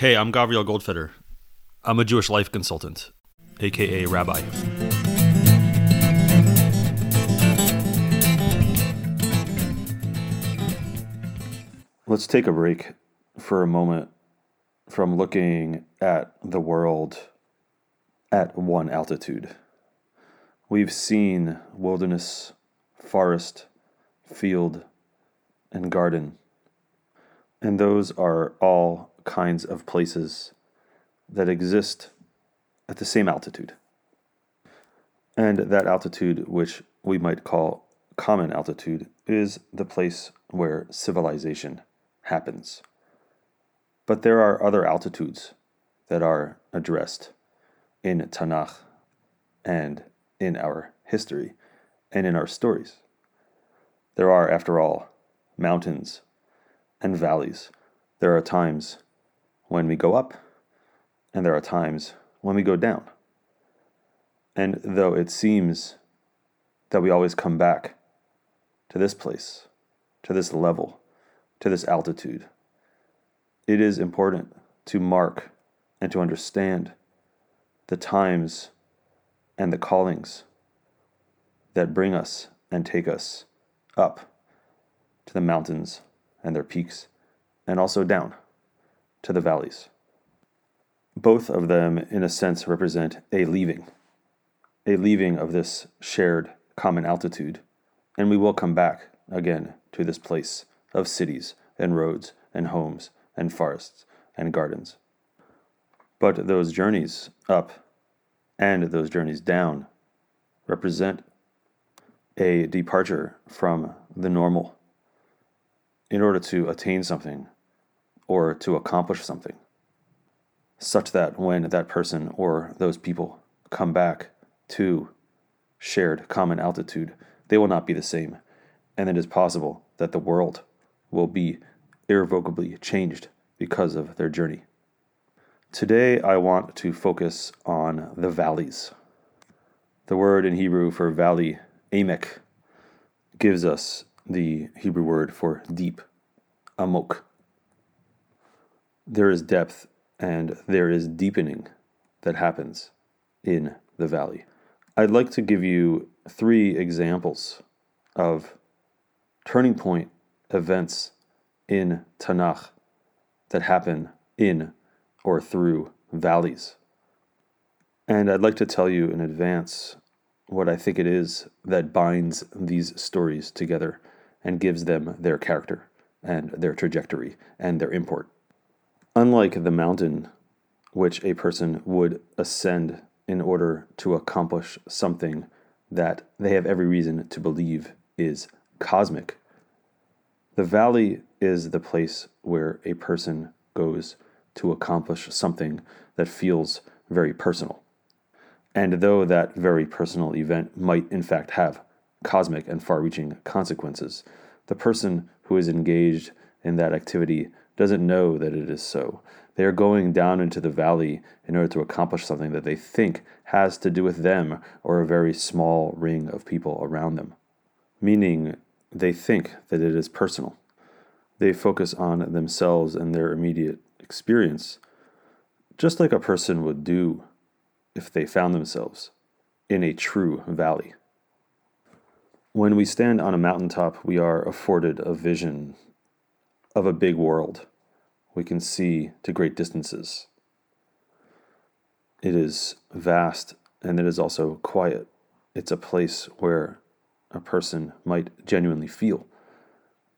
Hey, I'm Gavriel Goldfeder. I'm a Jewish life consultant, aka rabbi. Let's take a break for a moment from looking at the world at one altitude. We've seen wilderness, forest, field, and garden. And those are all kinds of places that exist at the same altitude. And that altitude, which we might call common altitude, is the place where civilization happens. But there are other altitudes that are addressed in Tanakh and in our history and in our stories. There are, after all, mountains and valleys. There are times when we go up, and there are times when we go down. And though it seems that we always come back to this place, to this level, to this altitude, it is important to mark and to understand the times and the callings that bring us and take us up to the mountains and their peaks, and also down to the valleys. Both of them, in a sense, represent a leaving, a leaving of this shared common altitude, and we will come back again to this place of cities and roads and homes and forests and gardens. But those journeys up and those journeys down represent a departure from the normal in order to attain something or to accomplish something, such that when that person or those people come back to shared common altitude, they will not be the same, and it is possible that the world will be irrevocably changed because of their journey. Today, I want to focus on the valleys. The word in Hebrew for valley, amek, gives us the Hebrew word for deep, amok. There is depth and there is deepening that happens in the valley. I'd like to give you three examples of turning point events in Tanakh that happen in or through valleys. And I'd like to tell you in advance what I think it is that binds these stories together and gives them their character and their trajectory and their import. Unlike the mountain, which a person would ascend in order to accomplish something that they have every reason to believe is cosmic, the valley is the place where a person goes to accomplish something that feels very personal. And though that very personal event might in fact have cosmic and far reaching consequences, the person who is engaged in that activity doesn't know that it is so. They are going down into the valley in order to accomplish something that they think has to do with them or a very small ring of people around them. Meaning, they think that it is personal. They focus on themselves and their immediate experience, just like a person would do if they found themselves in a true valley. When we stand on a mountaintop, we are afforded a vision of a big world. We can see to great distances. It is vast and it is also quiet. It's a place where a person might genuinely feel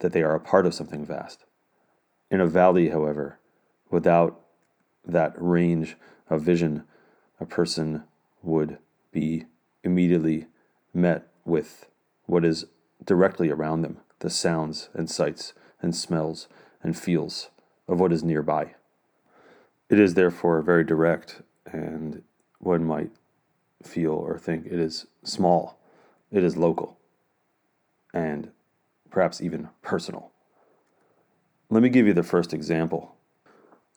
that they are a part of something vast. In a valley, however, without that range of vision, a person would be immediately met with what is directly around them, the sounds and sights and smells and feels of what is nearby. It is therefore very direct, and one might feel or think it is small, it is local, and perhaps even personal. Let me give you the first example.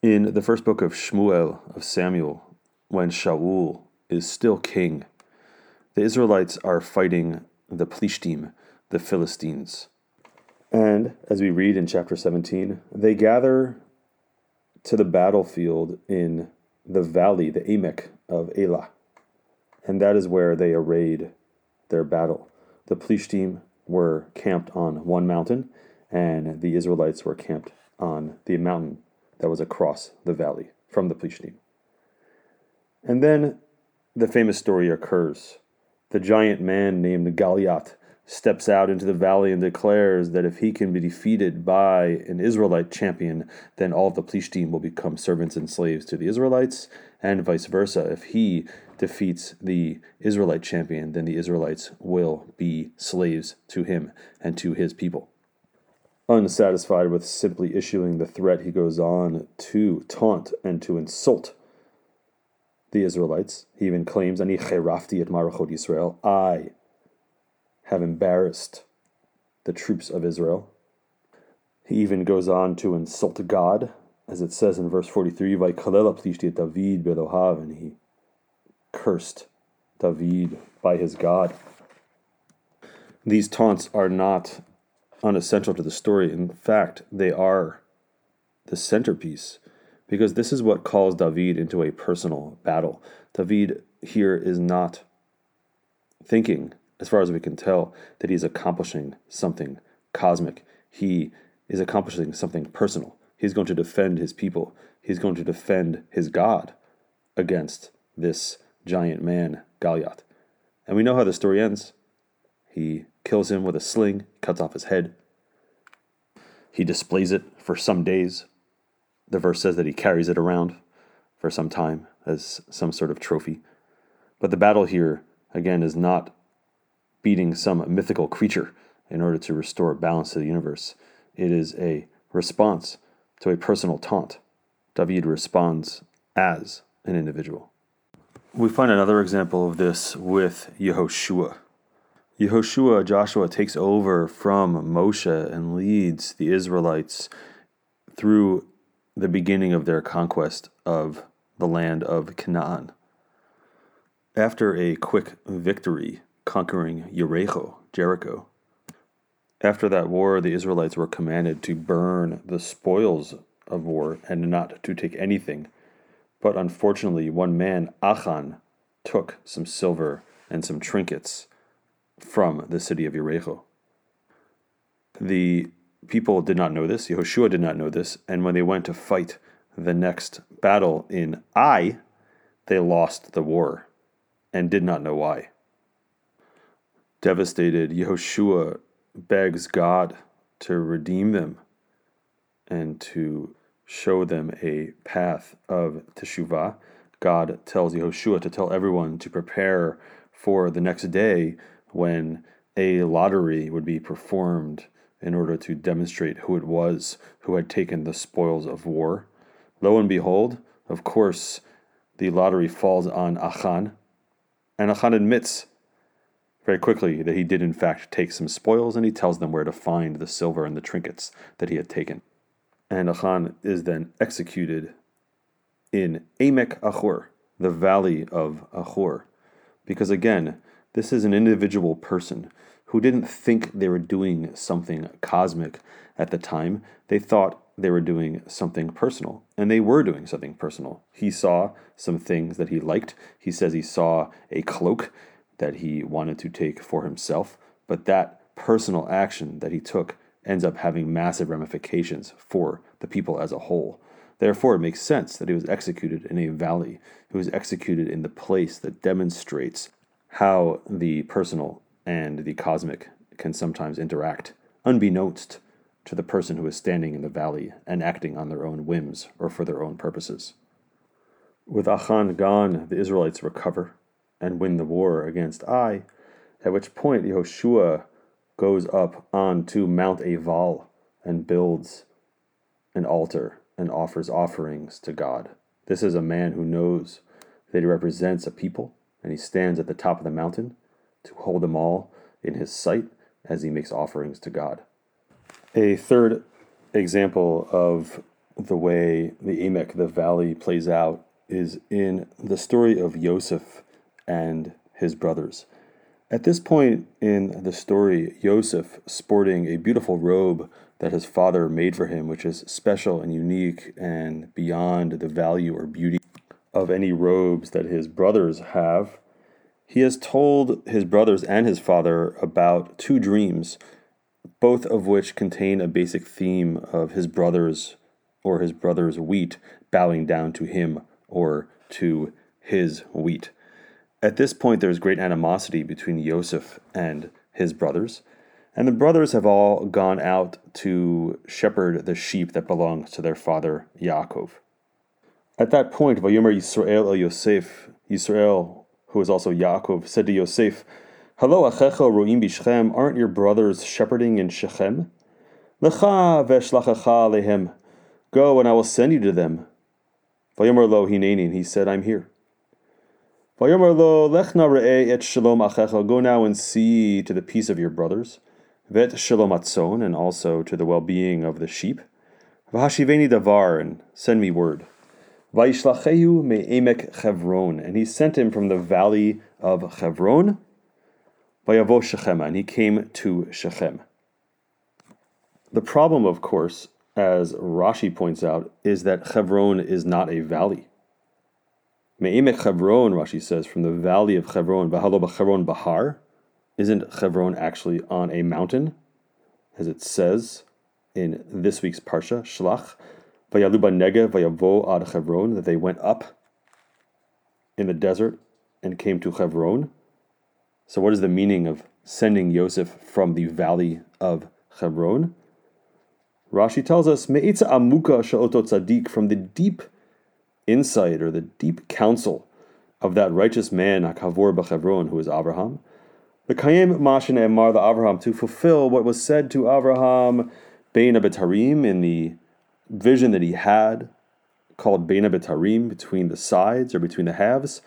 In the first book of Shmuel of Samuel, when Shaul is still king, the Israelites are fighting the Plishtim, the Philistines. And as we read in chapter 17, they gather to the battlefield in the valley, the Emek of Elah. And that is where they arrayed their battle. The Plishtim were camped on one mountain, and the Israelites were camped on the mountain that was across the valley from the Plishtim. And then the famous story occurs. The giant man named Goliath steps out into the valley and declares that if he can be defeated by an Israelite champion, then all of the Plishtim will become servants and slaves to the Israelites, and vice versa. If he defeats the Israelite champion, then the Israelites will be slaves to him and to his people. Unsatisfied with simply issuing the threat, he goes on to taunt and to insult the Israelites. He even claims, Ani cherafti et marachot Israel, I have embarrassed the troops of Israel. He even goes on to insult God, as it says in verse 43, Vaikalela plishti David belohav, and he cursed David by his God. These taunts are not unessential to the story. In fact, they are the centerpiece because this is what calls David into a personal battle. David here is not thinking, as far as we can tell, that he's accomplishing something cosmic. He is accomplishing something personal. He's going to defend his people, he's going to defend his God against this giant man, Goliath. And we know how the story ends. He kills him with a sling, cuts off his head. He displays it for some days. The verse says that he carries it around for some time as some sort of trophy. But the battle here, again, is not beating some mythical creature in order to restore balance to the universe. It is a response to a personal taunt. David responds as an individual. We find another example of this with Yehoshua. Yehoshua, Joshua, takes over from Moshe and leads the Israelites through the beginning of their conquest of the land of Canaan. After a quick victory conquering Jericho, Jericho, after that war, the Israelites were commanded to burn the spoils of war and not to take anything but unfortunately, one man, Achan, took some silver and some trinkets from the city of Jericho. The people did not know this, Yehoshua did not know this, and when they went to fight the next battle in Ai, they lost the war and did not know why. Devastated, Yehoshua begs God to redeem them and to show them a path of teshuvah. God tells Yehoshua to tell everyone to prepare for the next day when a lottery would be performed in order to demonstrate who it was who had taken the spoils of war. Lo and behold, of course, the lottery falls on Achan, and Achan admits very quickly that he did in fact take some spoils, and he tells them where to find the silver and the trinkets that he had taken and Achan is then executed in Emek Achor, the valley of Achor. Because again, this is an individual person who didn't think they were doing something cosmic at the time. They thought they were doing something personal, and they were doing something personal. He saw some things that he liked. He says he saw a cloak that he wanted to take for himself, but that personal action that he took ends up having massive ramifications for the people as a whole. Therefore, it makes sense that he was executed in a valley. He was executed in the place that demonstrates how the personal and the cosmic can sometimes interact, unbeknownst to the person who is standing in the valley and acting on their own whims or for their own purposes. With Achan gone, the Israelites recover and win the war against Ai, at which point Yehoshua goes up onto Mount Aval and builds an altar and offers offerings to God. This is a man who knows that he represents a people, and he stands at the top of the mountain to hold them all in his sight as he makes offerings to God. A third example of the way the Emek, the valley, plays out is in the story of Yosef and his brothers. At this point in the story, Yosef, sporting a beautiful robe that his father made for him, which is special and unique and beyond the value or beauty of any robes that his brothers have, he has told his brothers and his father about two dreams, both of which contain a basic theme of his brothers or his brother's wheat bowing down to him or to his wheat. At this point, there is great animosity between Yosef and his brothers, and the brothers have all gone out to shepherd the sheep that belongs to their father Yaakov. At that point, Vayomer Yisrael el Yosef, Yisrael, who is also Yaakov, said to Yosef, Hello, Achecha Roim Bishchem, aren't your brothers shepherding in Shechem? Lecha veshlachacha lehem, go and I will send you to them. Vayomer lo hinenin, he said, I'm here. Vayomer lo lechna re'e et shalom achecha, go now and see to the peace of your brothers, vet shalom atzon, and also to the well-being of the sheep. Vahashiveni davar, and send me word. Vaishlachehu me'emek Chevron, and he sent him from the valley of Chevron. Vayavo Shechem, and he came to Shechem. The problem, of course, as Rashi points out, is that Chevron is not a valley. Me'emek Chevron, Rashi says, from the valley of Chevron, Vahalo Chevron Bahar, isn't Chevron actually on a mountain, as it says in this week's Parsha, Shlach, Vayaluba Negev Vayavo ad Chevron, that they went up in the desert and came to Chevron. So, what is the meaning of sending Yosef from the valley of Chevron? Rashi tells us, Me'itza amuka sha'oto tzaddik, from the deep insight or the deep counsel of that righteous man, Akavor b'Chevron, who is Abraham. The Kayim Mashin Emar, the Abraham, to fulfill what was said to Abraham, Bein Abetarim, in the vision that he had called Beina Betarim, between the sides or between the halves.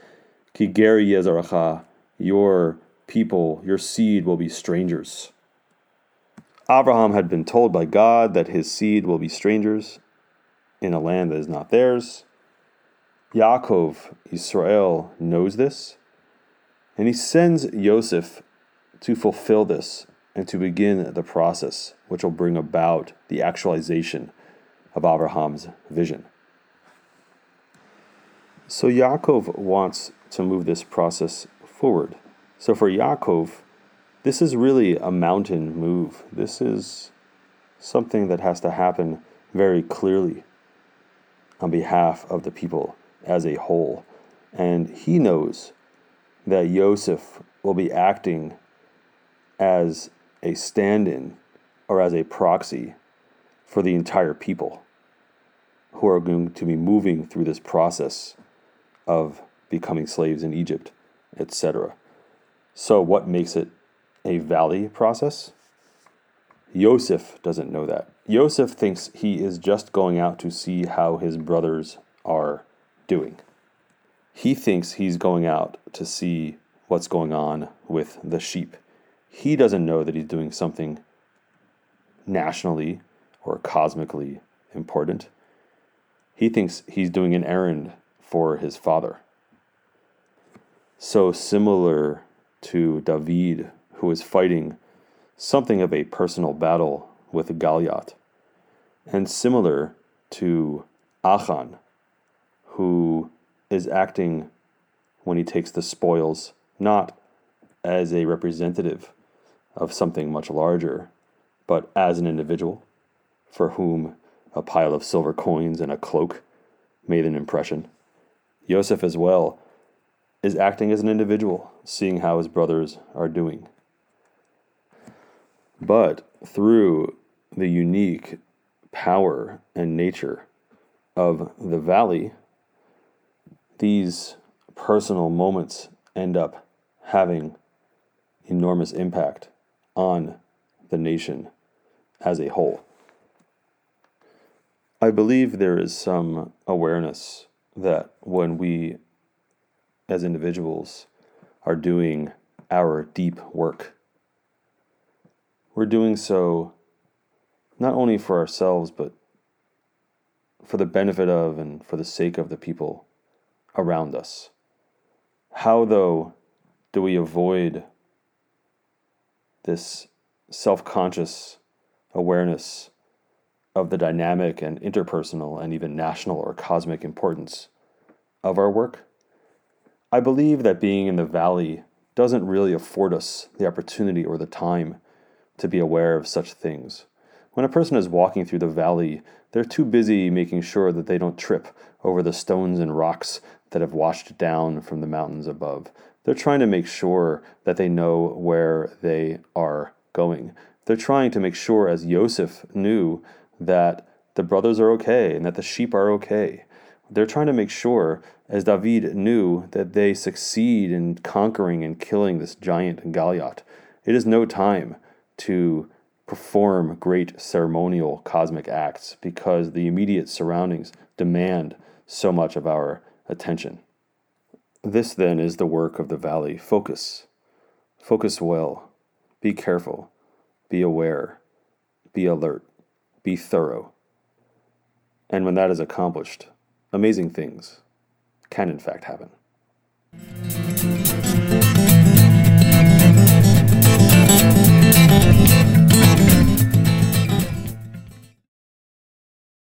Ki geri yezaracha, your people, your seed will be strangers. Abraham had been told by God that his seed will be strangers in a land that is not theirs. Yaakov, Israel, knows this, and he sends Yosef to fulfill this and to begin the process, which will bring about the actualization of Abraham's vision. So Yaakov wants to move this process forward. So for Yaakov, this is really a mountain move. This is something that has to happen very clearly on behalf of the people as a whole. And he knows that Yosef will be acting as a stand in or as a proxy for the entire people who are going to be moving through this process of becoming slaves in Egypt, etc. So, what makes it a valley process? Yosef doesn't know that. Yosef thinks he is just going out to see how his brothers are doing. He thinks he's going out to see what's going on with the sheep. He doesn't know that he's doing something nationally or cosmically important. He thinks he's doing an errand for his father. So similar to David, who is fighting something of a personal battle with Goliath, and similar to Achan, who is acting when he takes the spoils not as a representative of something much larger, but as an individual for whom a pile of silver coins and a cloak made an impression. Yosef, as well, is acting as an individual, seeing how his brothers are doing. But through the unique power and nature of the valley, these personal moments end up having enormous impact on the nation as a whole. I believe there is some awareness that when we, as individuals, are doing our deep work, we're doing so not only for ourselves, but for the benefit of and for the sake of the people around us. How, though, do we avoid this self conscious awareness of the dynamic and interpersonal and even national or cosmic importance of our work, I believe that being in the valley doesn't really afford us the opportunity or the time to be aware of such things. When a person is walking through the valley, they're too busy making sure that they don't trip over the stones and rocks that have washed down from the mountains above. They're trying to make sure that they know where they are going. They're trying to make sure, as Yosef knew, that the brothers are okay and that the sheep are okay. They're trying to make sure, as David knew, that they succeed in conquering and killing this giant Goliath. It is no time to perform great ceremonial cosmic acts because the immediate surroundings demand so much of our attention. This then is the work of the valley. Focus. Focus well. Be careful. Be aware. Be alert. Be thorough. And when that is accomplished, amazing things can in fact happen.